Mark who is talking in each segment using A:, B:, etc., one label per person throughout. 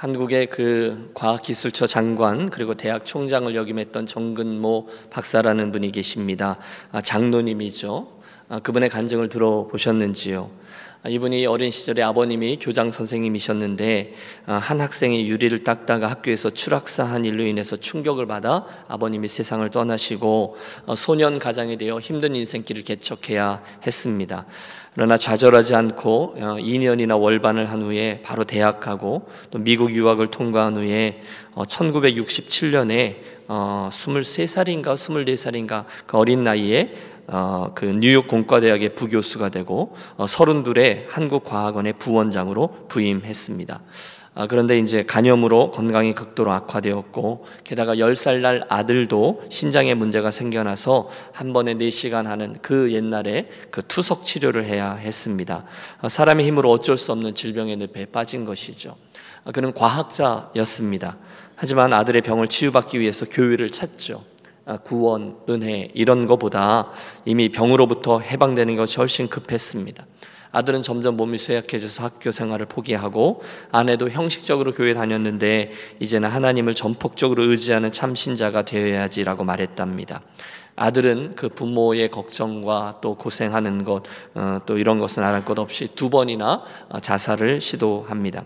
A: 한국의 그 과학기술처 장관 그리고 대학 총장을 역임했던 정근모 박사라는 분이 계십니다. 아, 장로님이죠. 아, 그분의 간증을 들어보셨는지요? 아, 이분이 어린 시절에 아버님이 교장 선생님이셨는데 한 학생이 유리를 닦다가 학교에서 추락사한 일로 인해서 충격을 받아 아버님이 세상을 떠나시고 어, 소년 가장이 되어 힘든 인생길을 개척해야 했습니다. 그러나 좌절하지 않고 2년이나 어, 월반을 한 후에 바로 대학 가고 또 미국 유학을 통과한 후에 1967년에 어, 23살인가 어, 24살인가 그 어린 나이에 어, 그 뉴욕 공과대학의 부교수가 되고 어, 32의 한국과학원의 부원장으로 부임했습니다. 아, 그런데 이제 간염으로 건강이 극도로 악화되었고 게다가 10살 날 아들도 신장에 문제가 생겨나서 한 번에 4시간 하는 그 옛날에 그 투석 치료를 해야 했습니다. 아, 사람의 힘으로 어쩔 수 없는 질병의 늪에 빠진 것이죠. 아, 그는 과학자였습니다. 하지만 아들의 병을 치유받기 위해서 교회를 찾죠. 구원, 은혜 이런 것보다 이미 병으로부터 해방되는 것이 훨씬 급했습니다. 아들은 점점 몸이 쇠약해져서 학교 생활을 포기하고 아내도 형식적으로 교회 다녔는데 이제는 하나님을 전폭적으로 의지하는 참 신자가 되어야지라고 말했답니다. 아들은 그 부모의 걱정과 또 고생하는 것, 어, 또 이런 것은 안할것 없이 두 번이나 자살을 시도합니다.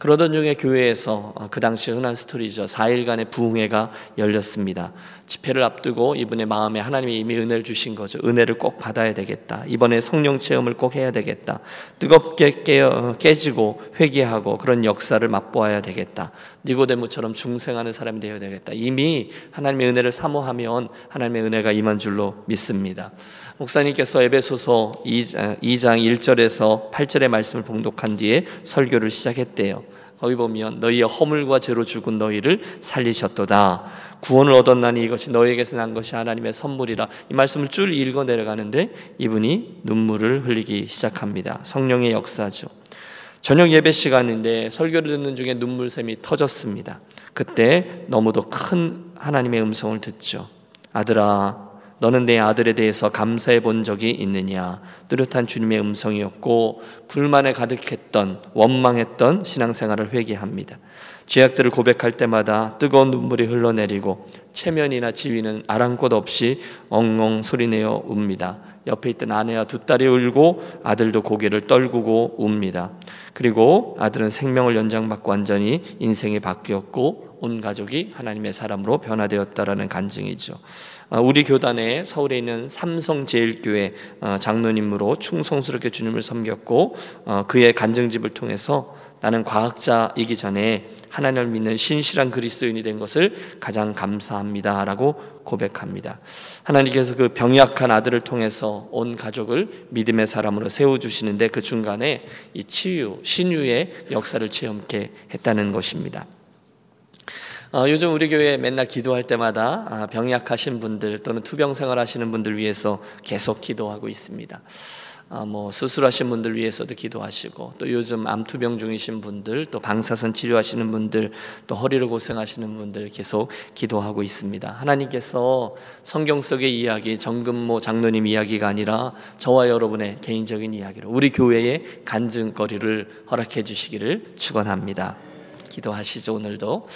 A: 그러던 중에 교회에서 어, 그 당시 흔한 스토리죠. 4일간의 부흥회가 열렸습니다. 집회를 앞두고 이분의 마음에 하나님이 이미 은혜를 주신 거죠. 은혜를 꼭 받아야 되겠다. 이번에 성령 체험을 꼭 해야 되겠다. 뜨겁게 깨어, 깨지고 회개하고 그런 역사를 맛보아야 되겠다. 니고데모처럼 중생하는 사람이 되어야 되겠다. 이미 하나님의 은혜를 사모하면 하나님의 은혜가 임한 줄로 믿습니다. 목사님께서 에베소서 2장 1절에서 8절의 말씀을 봉독한 뒤에 설교를 시작했대요. 거기 보면 너희의 허물과 죄로 죽은 너희를 살리셨도다. 구원을 얻었나니 이것이 너희에게서 난 것이 하나님의 선물이라. 이 말씀을 쭉 읽어 내려가는데 이분이 눈물을 흘리기 시작합니다. 성령의 역사죠. 저녁 예배 시간인데 설교를 듣는 중에 눈물샘이 터졌습니다. 그때 너무도 큰 하나님의 음성을 듣죠. 아들아, 너는 내 아들에 대해서 감사해 본 적이 있느냐? 뚜렷한 주님의 음성이었고 불만에 가득했던 원망했던 신앙생활을 회개합니다. 죄악들을 고백할 때마다 뜨거운 눈물이 흘러내리고 체면이나 지위는 아랑곳 없이 엉엉 소리내어 웁니다. 옆에 있던 아내와 두 딸이 울고 아들도 고개를 떨구고 웁니다. 그리고 아들은 생명을 연장받고 완전히 인생이 바뀌었고 온 가족이 하나님의 사람으로 변화되었다라는 간증이죠. 어, 우리 교단에 서울에 있는 삼성제일교회 어, 장로님으로 충성스럽게 주님을 섬겼고 어, 그의 간증집을 통해서 나는 과학자이기 전에 하나님을 믿는 신실한 그리스도인이 된 것을 가장 감사합니다라고 고백합니다. 하나님께서 그 병약한 아들을 통해서 온 가족을 믿음의 사람으로 세워 주시는데 그 중간에 이 치유, 신유의 역사를 체험케 했다는 것입니다. 어, 요즘 우리 교회 맨날 기도할 때마다 아, 병약하신 분들 또는 투병 생활 하시는 분들 위해서 계속 기도하고 있습니다. 아, 뭐 수술하신 분들 위해서도 기도하시고 또 요즘 암투병 중이신 분들 또 방사선 치료하시는 분들 또 허리로 고생하시는 분들 계속 기도하고 있습니다. 하나님께서 성경 속의 이야기 정금모 장로님 이야기가 아니라 저와 여러분의 개인적인 이야기로 우리 교회의 간증거리를 허락해 주시기를 축원합니다. 기도하시죠 오늘도.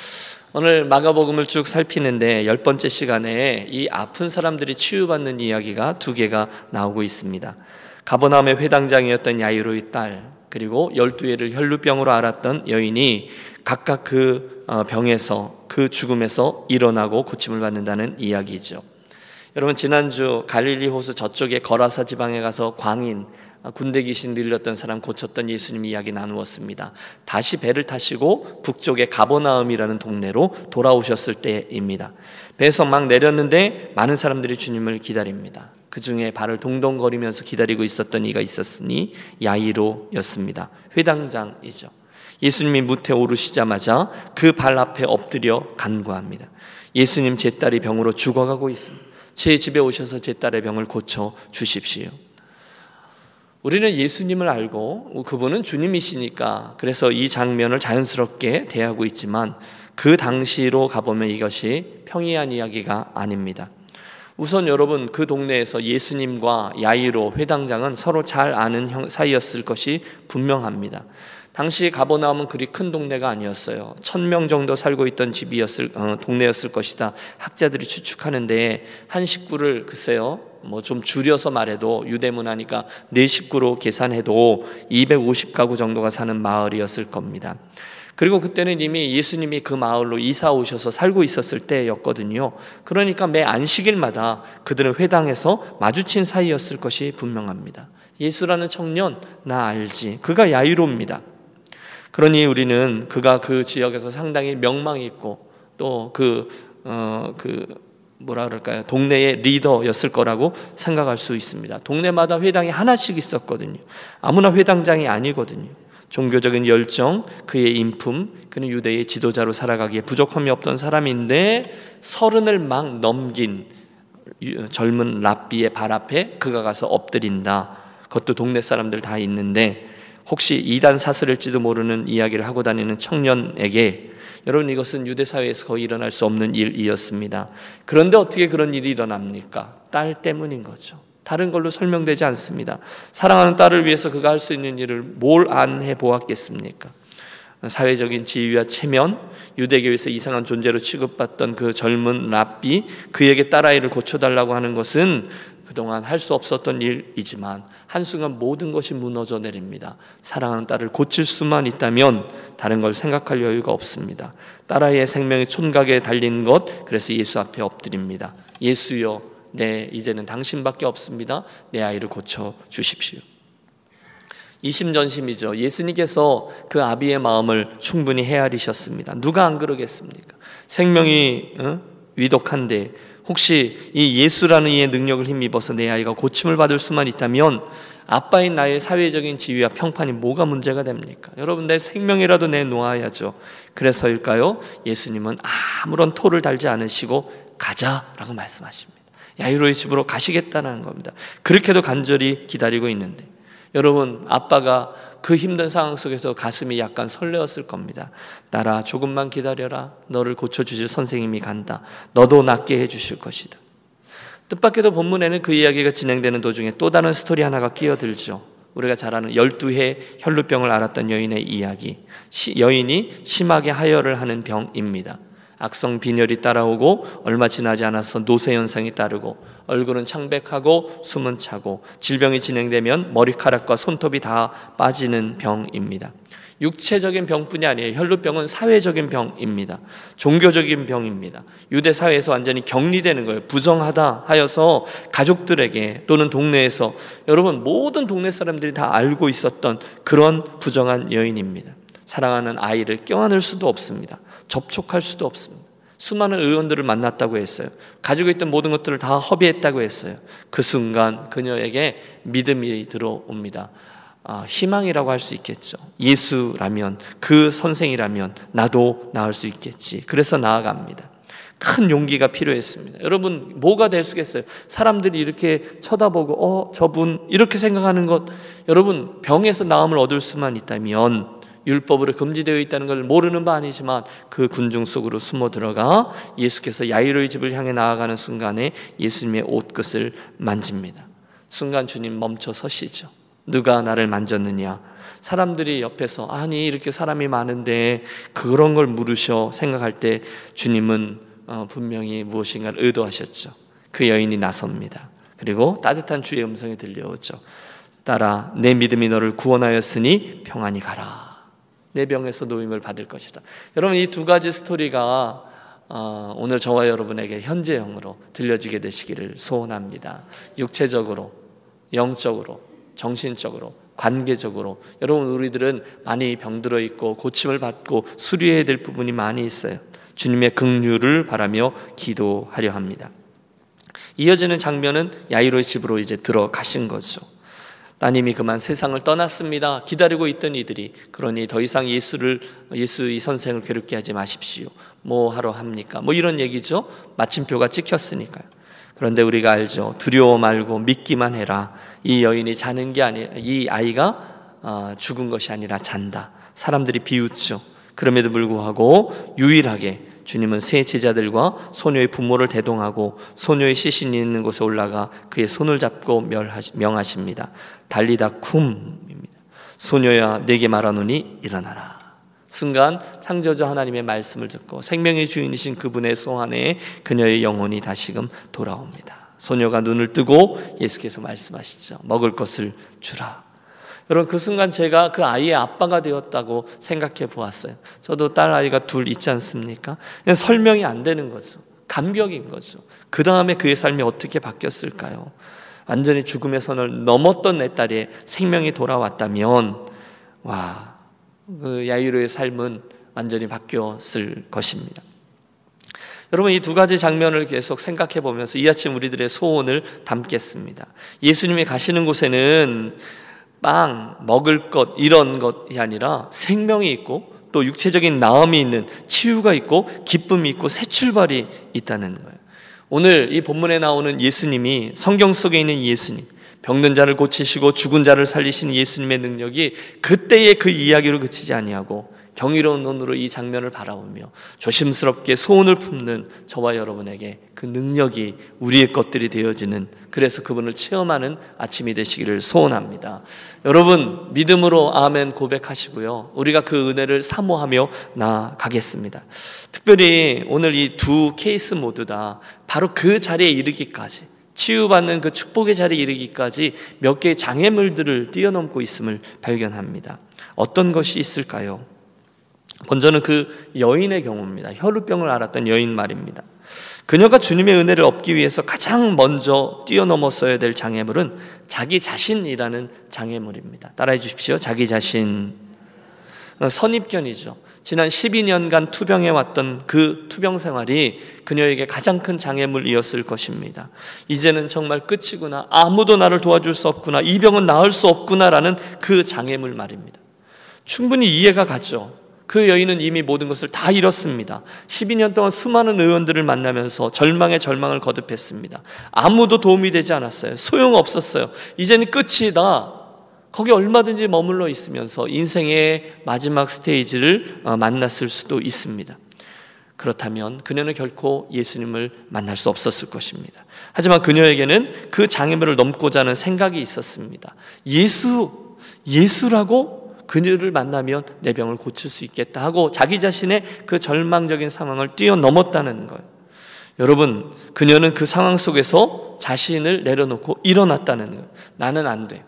A: 오늘 마가복음을 쭉 살피는데 열 번째 시간에 이 아픈 사람들이 치유받는 이야기가 두 개가 나오고 있습니다. 가버나움의 회당장이었던 야이로의 딸 그리고 열두 해를 혈루병으로 앓았던 여인이 각각 그 어, 병에서 그 죽음에서 일어나고 고침을 받는다는 이야기죠. 여러분 지난주 갈릴리 호수 저쪽에 거라사 지방에 가서 광인 아, 군대 귀신 들렸던 사람 고쳤던 예수님 이야기 나누었습니다. 다시 배를 타시고 북쪽의 가보나움이라는 동네로 돌아오셨을 때입니다. 배에서 막 내렸는데 많은 사람들이 주님을 기다립니다. 그 중에 발을 동동거리면서 기다리고 있었던 이가 있었으니 야이로였습니다. 회당장이죠. 예수님이 무태 오르시자마자 그 발 앞에 엎드려 간구합니다. 예수님 제 딸이 병으로 죽어가고 있습니다. 제 집에 오셔서 제 딸의 병을 고쳐 주십시오. 우리는 예수님을 알고 그분은 주님이시니까 그래서 이 장면을 자연스럽게 대하고 있지만 그 당시로 가보면 이것이 평이한 이야기가 아닙니다. 우선 여러분 그 동네에서 예수님과 야이로 회당장은 서로 잘 아는 사이였을 것이 분명합니다. 당시 가보나움은 그리 큰 동네가 아니었어요. 천 명 정도 살고 있던 집이었을 어, 동네였을 것이다. 학자들이 추측하는데 한 식구를 글쎄요. 뭐 좀 줄여서 말해도 유대문 하니까 네 식구로 계산해도 250가구 정도가 사는 마을이었을 겁니다. 그리고 그때는 이미 예수님이 그 마을로 이사 오셔서 살고 있었을 때였거든요. 그러니까 매 안식일마다 그들은 회당에서 마주친 사이였을 것이 분명합니다. 예수라는 청년 나 알지. 그가 야이로입니다. 그러니 우리는 그가 그 지역에서 상당히 명망이 있고 또그 어, 그 뭐라 그럴까요? 동네의 리더였을 거라고 생각할 수 있습니다. 동네마다 회당이 하나씩 있었거든요. 아무나 회당장이 아니거든요. 종교적인 열정, 그의 인품, 그는 유대의 지도자로 살아가기에 부족함이 없던 사람인데 서른을 막 넘긴 젊은 랍비의 발 앞에 그가 가서 엎드린다. 그것도 동네 사람들 다 있는데 혹시 이단 사슬일지도 모르는 이야기를 하고 다니는 청년에게 여러분 이것은 유대 사회에서 거의 일어날 수 없는 일이었습니다. 그런데 어떻게 그런 일이 일어납니까? 딸 때문인 거죠. 다른 걸로 설명되지 않습니다. 사랑하는 딸을 위해서 그가 할 수 있는 일을 뭘 안 해 보았겠습니까? 사회적인 지위와 체면, 유대교에서 이상한 존재로 취급받던 그 젊은 랍비, 그에게 딸아이를 고쳐달라고 하는 것은 그동안 할 수 없었던 일이지만 한순간 모든 것이 무너져 내립니다. 사랑하는 딸을 고칠 수만 있다면 다른 걸 생각할 여유가 없습니다. 딸아이의 생명이 촌각에 달린 것, 그래서 예수 앞에 엎드립니다. 예수여, 네, 이제는 당신밖에 없습니다. 내 아이를 고쳐 주십시오. 이심전심이죠. 예수님께서 그 아비의 마음을 충분히 헤아리셨습니다. 누가 안 그러겠습니까? 생명이 어? 위독한데 혹시 이 예수라는 이의 능력을 힘입어서 내 아이가 고침을 받을 수만 있다면 아빠인 나의 사회적인 지위와 평판이 뭐가 문제가 됩니까? 여러분 내 생명이라도 내놓아야죠. 그래서일까요? 예수님은 아무런 토를 달지 않으시고 가자라고 말씀하십니다. 야이로의 집으로 가시겠다는 겁니다. 그렇게도 간절히 기다리고 있는데 여러분 아빠가 그 힘든 상황 속에서 가슴이 약간 설레었을 겁니다. 나라 조금만 기다려라. 너를 고쳐주실 선생님이 간다. 너도 낫게 해주실 것이다. 뜻밖에도 본문에는 그 이야기가 진행되는 도중에 또 다른 스토리 하나가 끼어들죠. 우리가 잘 아는 12해 혈루병을 앓았던 여인의 이야기. 여인이 심하게 하혈을 하는 병입니다. 악성 빈혈이 따라오고 얼마 지나지 않아서 노쇠 현상이 따르고 얼굴은 창백하고 숨은 차고 질병이 진행되면 머리카락과 손톱이 다 빠지는 병입니다. 육체적인 병뿐이 아니에요. 혈루병은 사회적인 병입니다. 종교적인 병입니다. 유대 사회에서 완전히 격리되는 거예요. 부정하다 하여서 가족들에게 또는 동네에서 여러분 모든 동네 사람들이 다 알고 있었던 그런 부정한 여인입니다. 사랑하는 아이를 껴안을 수도 없습니다. 접촉할 수도 없습니다. 수많은 의원들을 만났다고 했어요. 가지고 있던 모든 것들을 다 허비했다고 했어요. 그 순간 그녀에게 믿음이 들어옵니다. 아, 희망이라고 할 수 있겠죠. 예수라면, 그 선생이라면 나도 나을 수 있겠지. 그래서 나아갑니다. 큰 용기가 필요했습니다. 여러분, 뭐가 될 수겠어요? 사람들이 이렇게 쳐다보고, 어, 저분, 이렇게 생각하는 것, 여러분, 병에서 나음을 얻을 수만 있다면, 율법으로 금지되어 있다는 걸 모르는 바 아니지만 그 군중 속으로 숨어 들어가 예수께서 야이로의 집을 향해 나아가는 순간에 예수님의 옷끝을 만집니다. 순간 주님 멈춰 서시죠. 누가 나를 만졌느냐? 사람들이 옆에서 아니 이렇게 사람이 많은데 그런 걸 물으셔 생각할 때 주님은 어, 분명히 무엇인가를 의도하셨죠. 그 여인이 나섭니다. 그리고 따뜻한 주의 음성이 들려오죠. 따라 내 믿음이 너를 구원하였으니 평안히 가라. 내 병에서 노임을 받을 것이다. 여러분 이 두 가지 스토리가 어, 오늘 저와 여러분에게 현재형으로 들려지게 되시기를 소원합니다. 육체적으로, 영적으로, 정신적으로, 관계적으로 여러분 우리들은 많이 병들어 있고 고침을 받고 수리해야 될 부분이 많이 있어요. 주님의 긍휼을 바라며 기도하려 합니다. 이어지는 장면은 야이로의 집으로 이제 들어가신 거죠. 따님이 그만 세상을 떠났습니다. 기다리고 있던 이들이 그러니 더 이상 예수를 예수 이 선생을 괴롭게 하지 마십시오. 뭐 하러 합니까? 뭐 이런 얘기죠. 마침표가 찍혔으니까요. 그런데 우리가 알죠. 두려워 말고 믿기만 해라. 이 여인이 자는 게 아니, 이 아이가 어, 죽은 것이 아니라 잔다. 사람들이 비웃죠. 그럼에도 불구하고 유일하게 주님은 세 제자들과 소녀의 부모를 대동하고 소녀의 시신이 있는 곳에 올라가 그의 손을 잡고 명하십니다. 달리다 쿰입니다. 소녀야 내게 말하노니 일어나라. 순간 창조주 하나님의 말씀을 듣고 생명의 주인이신 그분의 소 안에 그녀의 영혼이 다시금 돌아옵니다. 소녀가 눈을 뜨고 예수께서 말씀하시죠. 먹을 것을 주라. 여러분 그 순간 제가 그 아이의 아빠가 되었다고 생각해 보았어요. 저도 딸 아이가 둘 있지 않습니까? 설명이 안 되는 거죠. 감격인 거죠. 그 다음에 그의 삶이 어떻게 바뀌었을까요? 완전히 죽음의 선을 넘었던 내 딸의 생명이 돌아왔다면 와, 그 야이로의 삶은 완전히 바뀌었을 것입니다. 여러분 이 두 가지 장면을 계속 생각해 보면서 이 아침 우리들의 소원을 담겠습니다. 예수님이 가시는 곳에는 빵, 먹을 것 이런 것이 아니라 생명이 있고 또 육체적인 나음이 있는 치유가 있고 기쁨이 있고 새 출발이 있다는 거예요. 오늘 이 본문에 나오는 예수님이 성경 속에 있는 예수님, 병든 자를 고치시고 죽은 자를 살리신 예수님의 능력이 그때의 그 이야기로 그치지 아니하고 경이로운 눈으로 이 장면을 바라보며 조심스럽게 소원을 품는 저와 여러분에게 그 능력이 우리의 것들이 되어지는 그래서 그분을 체험하는 아침이 되시기를 소원합니다. 여러분 믿음으로 아멘 고백하시고요. 우리가 그 은혜를 사모하며 나가겠습니다. 특별히 오늘 이 두 케이스 모두 다 바로 그 자리에 이르기까지 치유받는 그 축복의 자리에 이르기까지 몇 개의 장애물들을 뛰어넘고 있음을 발견합니다. 어떤 것이 있을까요? 먼저는 그 여인의 경우입니다. 혈루병을 앓았던 여인 말입니다. 그녀가 주님의 은혜를 얻기 위해서 가장 먼저 뛰어넘었어야 될 장애물은 자기 자신이라는 장애물입니다. 따라해 주십시오. 자기 자신. 어, 선입견이죠. 지난 12년간 투병해 왔던 그 투병 생활이 그녀에게 가장 큰 장애물이었을 것입니다. 이제는 정말 끝이구나. 아무도 나를 도와줄 수 없구나. 이 병은 나을 수 없구나라는 그 장애물 말입니다. 충분히 이해가 가죠. 그 여인은 이미 모든 것을 다 잃었습니다. 12년 동안 수많은 의원들을 만나면서 절망의 절망을 거듭했습니다. 아무도 도움이 되지 않았어요. 소용없었어요. 이제는 끝이다. 거기 얼마든지 머물러 있으면서 인생의 마지막 스테이지를 어, 만났을 수도 있습니다. 그렇다면 그녀는 결코 예수님을 만날 수 없었을 것입니다. 하지만 그녀에게는 그 장애물을 넘고자 하는 생각이 있었습니다. 예수, 예수라고 그녀를 만나면 내 병을 고칠 수 있겠다 하고 자기 자신의 그 절망적인 상황을 뛰어넘었다는 거예요. 여러분, 그녀는 그 상황 속에서 자신을 내려놓고 일어났다는 거예요. 나는 안 돼.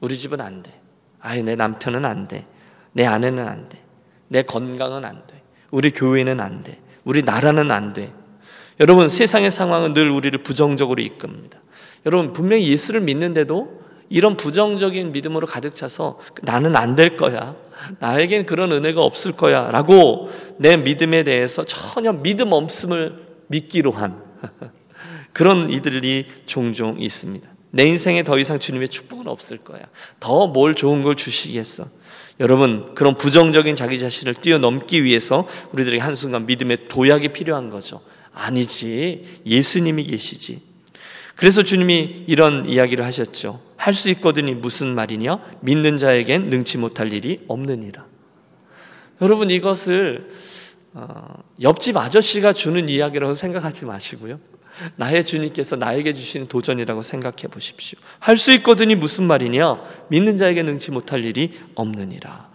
A: 우리 집은 안 돼. 아예 내 남편은 안 돼. 내 아내는 안 돼. 내 건강은 안 돼. 우리 교회는 안 돼. 우리 나라는 안 돼. 여러분, 세상의 상황은 늘 우리를 부정적으로 이끕니다. 여러분, 분명히 예수를 믿는데도 이런 부정적인 믿음으로 가득 차서 나는 안 될 거야. 나에겐 그런 은혜가 없을 거야. 라고 내 믿음에 대해서 전혀 믿음 없음을 믿기로 한 그런 이들이 종종 있습니다. 내 인생에 더 이상 주님의 축복은 없을 거야. 더 뭘 좋은 걸 주시겠어. 여러분, 그런 부정적인 자기 자신을 뛰어넘기 위해서 우리들에게 한순간 믿음의 도약이 필요한 거죠. 아니지. 예수님이 계시지. 그래서 주님이 이런 이야기를 하셨죠. 할 수 있거든이 무슨 말이냐? 믿는 자에겐 능치 못할 일이 없느니라. 여러분 이것을 어, 옆집 아저씨가 주는 이야기라고 생각하지 마시고요. 나의 주님께서 나에게 주시는 도전이라고 생각해 보십시오. 할 수 있거든이 무슨 말이냐? 믿는 자에게 능치 못할 일이 없느니라.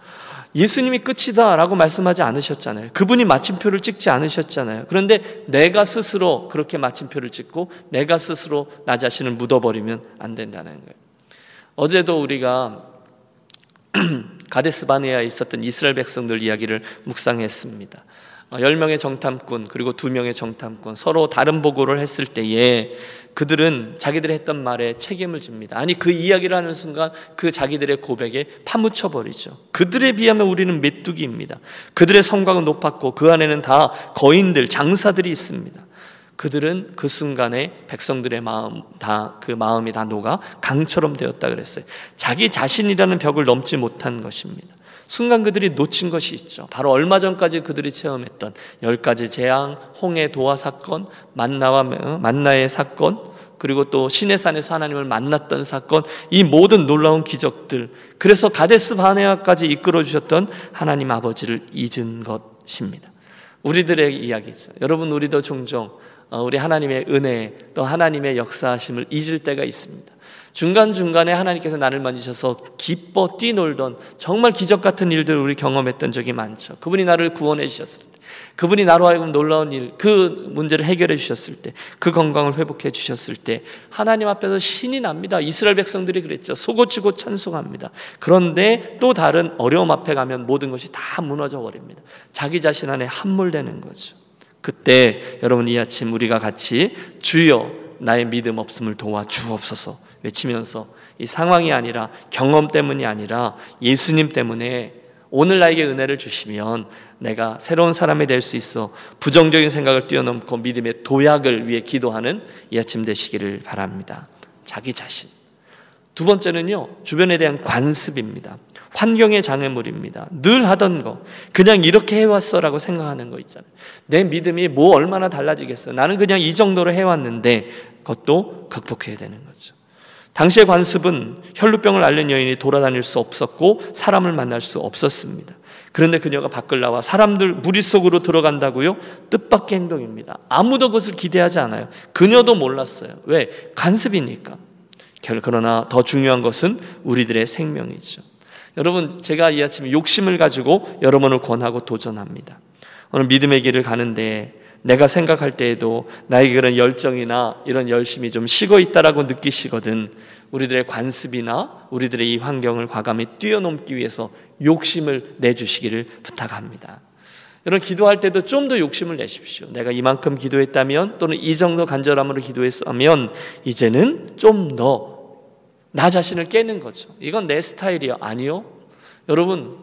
A: 예수님이 끝이다라고 말씀하지 않으셨잖아요. 그분이 마침표를 찍지 않으셨잖아요. 그런데 내가 스스로 그렇게 마침표를 찍고 내가 스스로 나 자신을 묻어버리면 안 된다는 거예요. 어제도 우리가 가데스 바네아에 있었던 이스라엘 백성들 이야기를 묵상했습니다. 10명의 어, 정탐꾼 그리고 2명의 정탐꾼 서로 다른 보고를 했을 때에 그들은 자기들이 했던 말에 책임을 집니다. 아니 그 이야기를 하는 순간 그 자기들의 고백에 파묻혀 버리죠. 그들에 비하면 우리는 메뚜기입니다. 그들의 성곽은 높았고 그 안에는 다 거인들, 장사들이 있습니다. 그들은 그 순간에 백성들의 마음 다 그 마음이 다 녹아 강처럼 되었다 그랬어요. 자기 자신이라는 벽을 넘지 못한 것입니다. 순간 그들이 놓친 것이 있죠. 바로 얼마 전까지 그들이 체험했던 열 가지 재앙, 홍해 도화 사건, 만나와 만나의 사건, 그리고 또 시내산에서 하나님을 만났던 사건, 이 모든 놀라운 기적들, 그래서 가데스 바네아까지 이끌어 주셨던 하나님 아버지를 잊은 것입니다. 우리들의 이야기죠. 여러분 우리도 종종 어, 우리 하나님의 은혜 또 하나님의 역사하심을 잊을 때가 있습니다. 중간중간에 하나님께서 나를 만지셔서 기뻐 뛰놀던 정말 기적 같은 일들을 우리 경험했던 적이 많죠. 그분이 나를 구원해 주셨을 때, 그분이 나로 하여금 놀라운 일, 그 문제를 해결해 주셨을 때, 그 건강을 회복해 주셨을 때, 하나님 앞에서 신이 납니다. 이스라엘 백성들이 그랬죠. 속고치고 찬송합니다. 그런데 또 다른 어려움 앞에 가면 모든 것이 다 무너져 버립니다. 자기 자신 안에 함몰되는 거죠. 그때 여러분 이 아침 우리가 같이 주여 나의 믿음 없음을 도와 주옵소서 외치면서 이 상황이 아니라 경험 때문이 아니라 예수님 때문에 오늘 나에게 은혜를 주시면 내가 새로운 사람이 될 수 있어 부정적인 생각을 뛰어넘고 믿음의 도약을 위해 기도하는 이 아침 되시기를 바랍니다. 자기 자신. 두 번째는요, 주변에 대한 관습입니다. 환경의 장애물입니다. 늘 하던 거, 그냥 이렇게 해왔어 라고 생각하는 거 있잖아요. 내 믿음이 뭐 얼마나 달라지겠어. 나는 그냥 이 정도로 해왔는데, 그것도 극복해야 되는 거죠. 당시의 관습은 혈루병을 앓는 여인이 돌아다닐 수 없었고 사람을 만날 수 없었습니다. 그런데 그녀가 밖을 나와 사람들 무리 속으로 들어간다고요? 뜻밖의 행동입니다. 아무도 그것을 기대하지 않아요. 그녀도 몰랐어요. 왜? 관습이니까. 그러나 더 중요한 것은 우리들의 생명이죠. 여러분, 제가 이 아침에 욕심을 가지고 여러분을 권하고 도전합니다. 오늘 믿음의 길을 가는데 내가 생각할 때에도 나에게 그런 열정이나 이런 열심이 좀 식어 있다라고 느끼시거든 우리들의 관습이나 우리들의 이 환경을 과감히 뛰어넘기 위해서 욕심을 내주시기를 부탁합니다. 여러분 기도할 때도 좀 더 욕심을 내십시오. 내가 이만큼 기도했다면 또는 이 정도 간절함으로 기도했으면 이제는 좀 더 나 자신을 깨는 거죠. 이건 내 스타일이요. 아니요. 여러분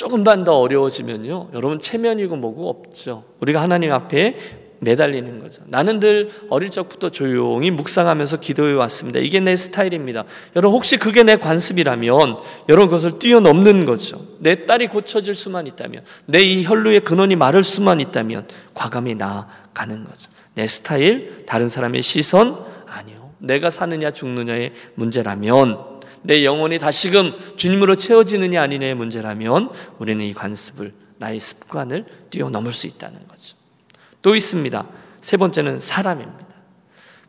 A: 조금만 더 어려워지면요. 여러분 체면이고 뭐고 없죠. 우리가 하나님 앞에 매달리는 거죠. 나는 늘 어릴 적부터 조용히 묵상하면서 기도해 왔습니다. 이게 내 스타일입니다. 여러분 혹시 그게 내 관습이라면 여러분 그것을 뛰어넘는 거죠. 내 딸이 고쳐질 수만 있다면 내 이 혈루의 근원이 마를 수만 있다면 과감히 나아가는 거죠. 내 스타일, 다른 사람의 시선 아니요. 내가 사느냐 죽느냐의 문제라면 내 영혼이 다시금 주님으로 채워지느냐 아니냐의 문제라면 우리는 이 관습을 나의 습관을 뛰어넘을 수 있다는 거죠. 또 있습니다. 세 번째는 사람입니다.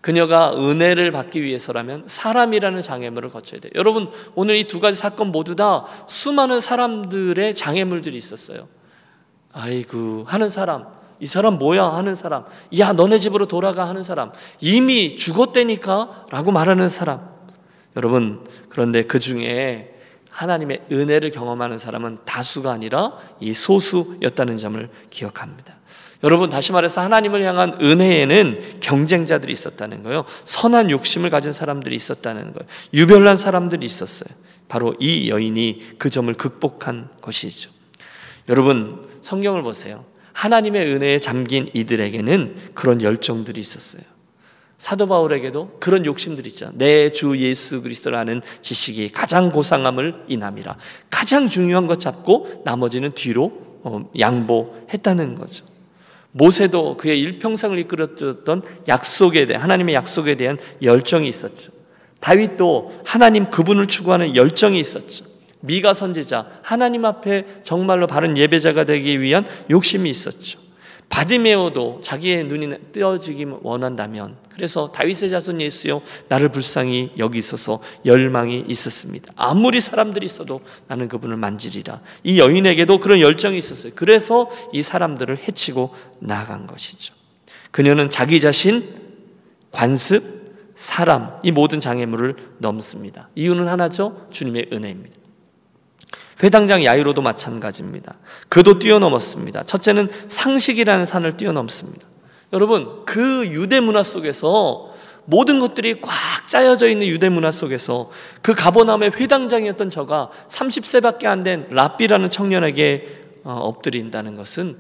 A: 그녀가 은혜를 받기 위해서라면 사람이라는 장애물을 거쳐야 돼요. 여러분, 오늘 이 두 가지 사건 모두 다 수많은 사람들의 장애물들이 있었어요. 아이고, 하는 사람, 이 사람 뭐야 하는 사람, 야, 너네 집으로 돌아가 하는 사람, 이미 죽었다니까 라고 말하는 사람, 여러분, 그런데 그 중에 하나님의 은혜를 경험하는 사람은 다수가 아니라 이 소수였다는 점을 기억합니다. 여러분, 다시 말해서 하나님을 향한 은혜에는 경쟁자들이 있었다는 거예요. 선한 욕심을 가진 사람들이 있었다는 거예요. 유별난 사람들이 있었어요. 바로 이 여인이 그 점을 극복한 것이죠. 여러분, 성경을 보세요. 하나님의 은혜에 잠긴 이들에게는 그런 열정들이 있었어요. 사도 바울에게도 그런 욕심들이 있죠. 내주 예수 그리스도라는 지식이 가장 고상함을 인함이라. 가장 중요한 것 잡고 나머지는 뒤로 어, 양보했다는 거죠. 모세도 그의 일평생을 이끌었던 약속에 대한 하나님의 약속에 대한 열정이 있었죠. 다윗도 하나님 그분을 추구하는 열정이 있었죠. 미가 선지자 하나님 앞에 정말로 바른 예배자가 되기 위한 욕심이 있었죠. 바디메오도 자기의 눈이 뜨어지기 원한다면 그래서 다윗의 자손 예수여 나를 불쌍히 여기 있어서 열망이 있었습니다. 아무리 사람들이 있어도 나는 그분을 만지리라. 이 여인에게도 그런 열정이 있었어요. 그래서 이 사람들을 해치고 나간 것이죠. 그녀는 자기 자신, 관습, 사람 이 모든 장애물을 넘습니다. 이유는 하나죠. 주님의 은혜입니다. 회당장 야이로도 마찬가지입니다. 그도 뛰어넘었습니다. 첫째는 상식이라는 산을 뛰어넘습니다. 여러분, 그 유대 문화 속에서 모든 것들이 꽉 짜여져 있는 유대 문화 속에서 그 가보남의 회당장이었던 저가 30세밖에 안 된 랍비라는 청년에게 어, 엎드린다는 것은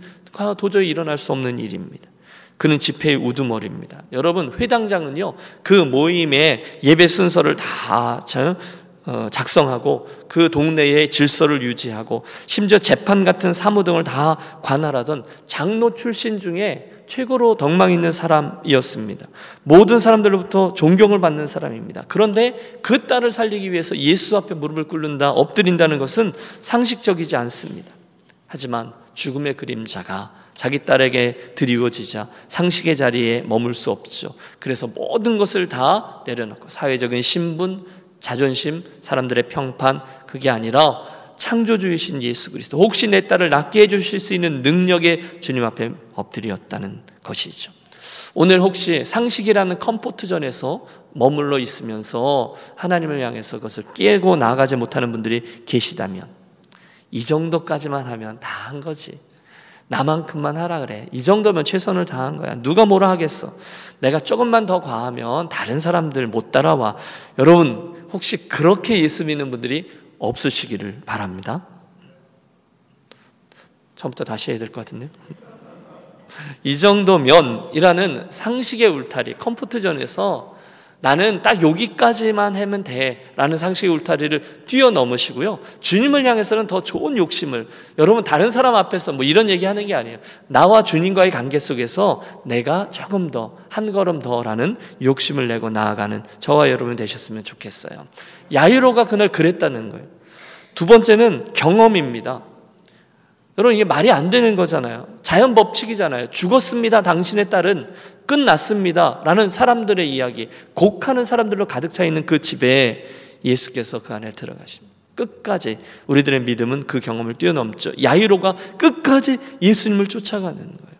A: 도저히 일어날 수 없는 일입니다. 그는 집회의 우두머리입니다. 여러분, 회당장은요, 그 모임의 예배 순서를 다 어, 작성하고 그 동네의 질서를 유지하고 심지어 재판 같은 사무 등을 다 관할하던 장로 출신 중에 최고로 덕망 있는 사람이었습니다. 모든 사람들로부터 존경을 받는 사람입니다. 그런데 그 딸을 살리기 위해서 예수 앞에 무릎을 꿇는다, 엎드린다는 것은 상식적이지 않습니다. 하지만 죽음의 그림자가 자기 딸에게 드리워지자 상식의 자리에 머물 수 없죠. 그래서 모든 것을 다 내려놓고 사회적인 신분, 자존심, 사람들의 평판 그게 아니라 창조주이신 예수 그리스도 혹시 내 딸을 낫게 해 주실 수 있는 능력의 주님 앞에 엎드렸다는 것이죠. 오늘 혹시 상식이라는 comfort zone에서 머물러 있으면서 하나님을 향해서 그것을 깨고 나아가지 못하는 분들이 계시다면 이 정도까지만 하면 다 한 거지. 나만큼만 하라 그래. 이 정도면 최선을 다한 거야. 누가 뭐라 하겠어. 내가 조금만 더 과하면 다른 사람들 못 따라와. 여러분, 혹시 그렇게 예수 믿는 분들이 없으시기를 바랍니다. 처음부터 다시 해야 될 것 같은데. 이 정도면이라는 상식의 울타리, comfort zone에서 나는 딱 여기까지만 하면 돼. 라는 상식의 울타리를 뛰어넘으시고요. 주님을 향해서는 더 좋은 욕심을, 여러분, 다른 사람 앞에서 뭐 이런 얘기 하는 게 아니에요. 나와 주님과의 관계 속에서 내가 조금 더, 한 걸음 더 라는 욕심을 내고 나아가는 저와 여러분 되셨으면 좋겠어요. 야이로가 그날 그랬다는 거예요. 두 번째는 경험입니다. 여러분 이게 말이 안 되는 거잖아요. 자연 법칙이잖아요. 죽었습니다. 당신의 딸은 끝났습니다. 라는 사람들의 이야기, 곡하는 사람들로 가득 차 있는 그 집에 예수께서 그 안에 들어가십니다. 끝까지 우리들의 믿음은 그 경험을 뛰어넘죠. 야이로가 끝까지 예수님을 쫓아가는 거예요.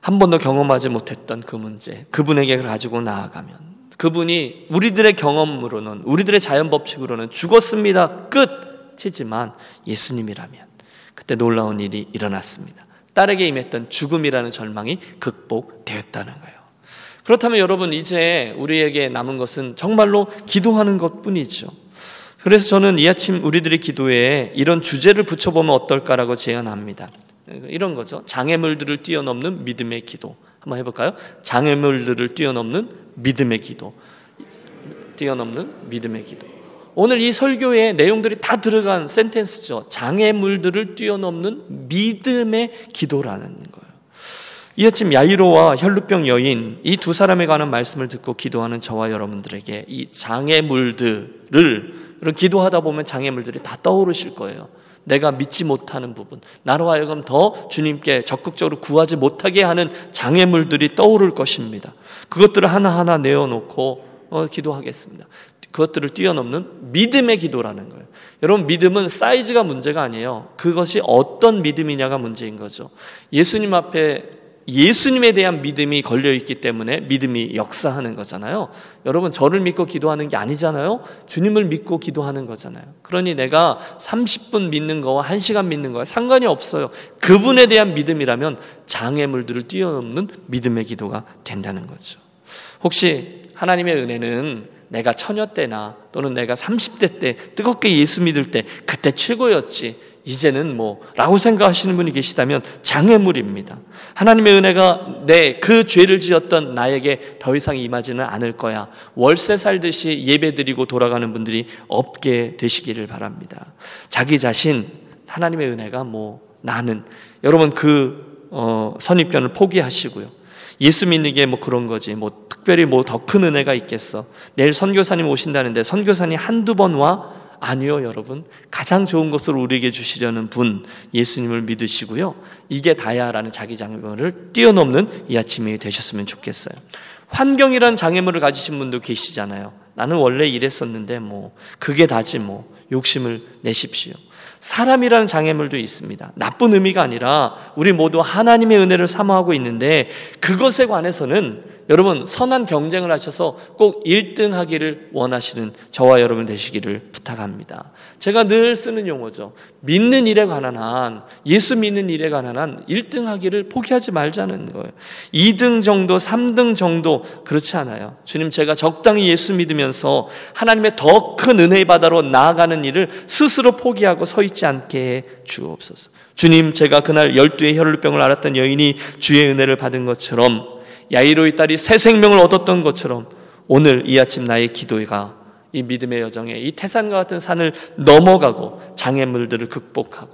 A: 한 번도 경험하지 못했던 그 문제, 그분에게 가지고 나아가면 그분이 우리들의 경험으로는 우리들의 자연 법칙으로는 죽었습니다. 끝 이지만 예수님이라면 그때 놀라운 일이 일어났습니다. 딸에게 임했던 죽음이라는 절망이 극복되었다는 거예요. 그렇다면 여러분 이제 우리에게 남은 것은 정말로 기도하는 것뿐이죠. 그래서 저는 이 아침 우리들의 기도에 이런 주제를 붙여보면 어떨까라고 제안합니다. 이런 거죠. 장애물들을 뛰어넘는 믿음의 기도. 한번 해볼까요? 장애물들을 뛰어넘는 믿음의 기도. 뛰어넘는 믿음의 기도. 오늘 이 설교의 내용들이 다 들어간 센텐스죠. 장애물들을 뛰어넘는 믿음의 기도라는 거예요. 이 아침 야이로와 혈루병 여인 이 두 사람에 관한 말씀을 듣고 기도하는 저와 여러분들에게 이 장애물들을 기도하다 보면 장애물들이 다 떠오르실 거예요. 내가 믿지 못하는 부분, 나로 하여금 더 주님께 적극적으로 구하지 못하게 하는 장애물들이 떠오를 것입니다. 그것들을 하나하나 내어놓고 어, 기도하겠습니다. 그것들을 뛰어넘는 믿음의 기도라는 거예요. 여러분, 믿음은 사이즈가 문제가 아니에요. 그것이 어떤 믿음이냐가 문제인 거죠. 예수님 앞에 예수님에 대한 믿음이 걸려 있기 때문에 믿음이 역사하는 거잖아요. 여러분, 저를 믿고 기도하는 게 아니잖아요. 주님을 믿고 기도하는 거잖아요. 그러니 내가 30분 믿는 거와 1시간 믿는 거와 상관이 없어요. 그분에 대한 믿음이라면 장애물들을 뛰어넘는 믿음의 기도가 된다는 거죠. 혹시 하나님의 은혜는 내가 처녀 때나 또는 내가 30대 때 뜨겁게 예수 믿을 때 그때 최고였지. 이제는 뭐 라고 생각하시는 분이 계시다면 장애물입니다. 하나님의 은혜가 내 그 죄를 지었던 나에게 더 이상 임하지는 않을 거야. 월세 살듯이 예배드리고 돌아가는 분들이 없게 되시기를 바랍니다. 자기 자신 하나님의 은혜가 뭐 나는 여러분 그 어, 선입견을 포기하시고요. 예수 믿는 게 뭐 그런 거지. 뭐 특별히 뭐 더 큰 은혜가 있겠어. 내일 선교사님 오신다는데 선교사님 한두 번 와? 아니요, 여러분. 가장 좋은 것을 우리에게 주시려는 분, 예수님을 믿으시고요. 이게 다야라는 자기 장애물을 뛰어넘는 이 아침이 되셨으면 좋겠어요. 환경이란 장애물을 가지신 분도 계시잖아요. 나는 원래 이랬었는데 뭐, 그게 다지 뭐, 욕심을 내십시오. 사람이라는 장애물도 있습니다. 나쁜 의미가 아니라 우리 모두 하나님의 은혜를 사모하고 있는데 그것에 관해서는 여러분 선한 경쟁을 하셔서 꼭 1등 하기를 원하시는 저와 여러분 되시기를 부탁합니다. 제가 늘 쓰는 용어죠. 믿는 일에 관한 한 예수 믿는 일에 관한 한 1등 하기를 포기하지 말자는 거예요. 2등 정도, 3등 정도 그렇지 않아요. 주님 제가 적당히 예수 믿으면서 하나님의 더 큰 은혜의 바다로 나아가는 일을 스스로 포기하고 서 있지 않게 해 주옵소서. 주님 제가 그날 열두의 혈루병을 앓았던 여인이 주의 은혜를 받은 것처럼 야이로의 딸이 새 생명을 얻었던 것처럼 오늘 이 아침 나의 기도가 이 믿음의 여정에 이 태산과 같은 산을 넘어가고 장애물들을 극복하고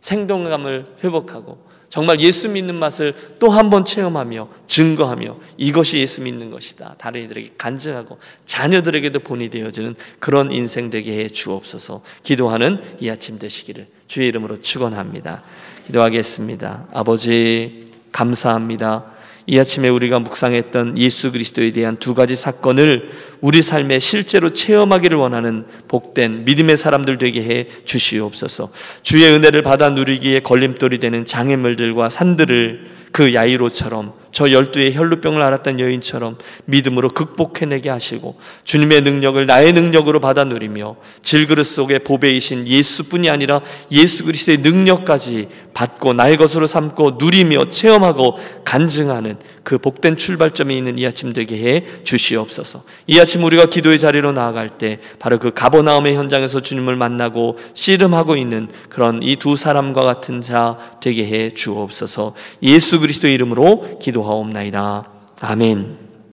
A: 생동감을 회복하고 정말 예수 믿는 맛을 또 한 번 체험하며 증거하며 이것이 예수 믿는 것이다. 다른 이들에게 간증하고 자녀들에게도 본이 되어지는 그런 인생 되게 해 주옵소서. 기도하는 이 아침 되시기를 주의 이름으로 축원합니다. 기도하겠습니다. 아버지 감사합니다. 이 아침에 우리가 묵상했던 예수 그리스도에 대한 두 가지 사건을 우리 삶에 실제로 체험하기를 원하는 복된 믿음의 사람들 되게 해 주시옵소서. 주의 은혜를 받아 누리기에 걸림돌이 되는 장애물들과 산들을 그 야이로처럼 저 열두의 혈루병을 앓았던 여인처럼 믿음으로 극복해내게 하시고 주님의 능력을 나의 능력으로 받아 누리며 질그릇 속에 보배이신 예수뿐이 아니라 예수 그리스도의 능력까지 받고 나의 것으로 삼고 누리며 체험하고 간증하는 그 복된 출발점에 있는 이 아침 되게 해 주시옵소서. 이 아침 우리가 기도의 자리로 나아갈 때 바로 그 가보나움의 현장에서 주님을 만나고 씨름하고 있는 그런 이 두 사람과 같은 자 되게 해 주옵소서. 예수 그리스도의 이름으로 기도하옵나이다. 아멘.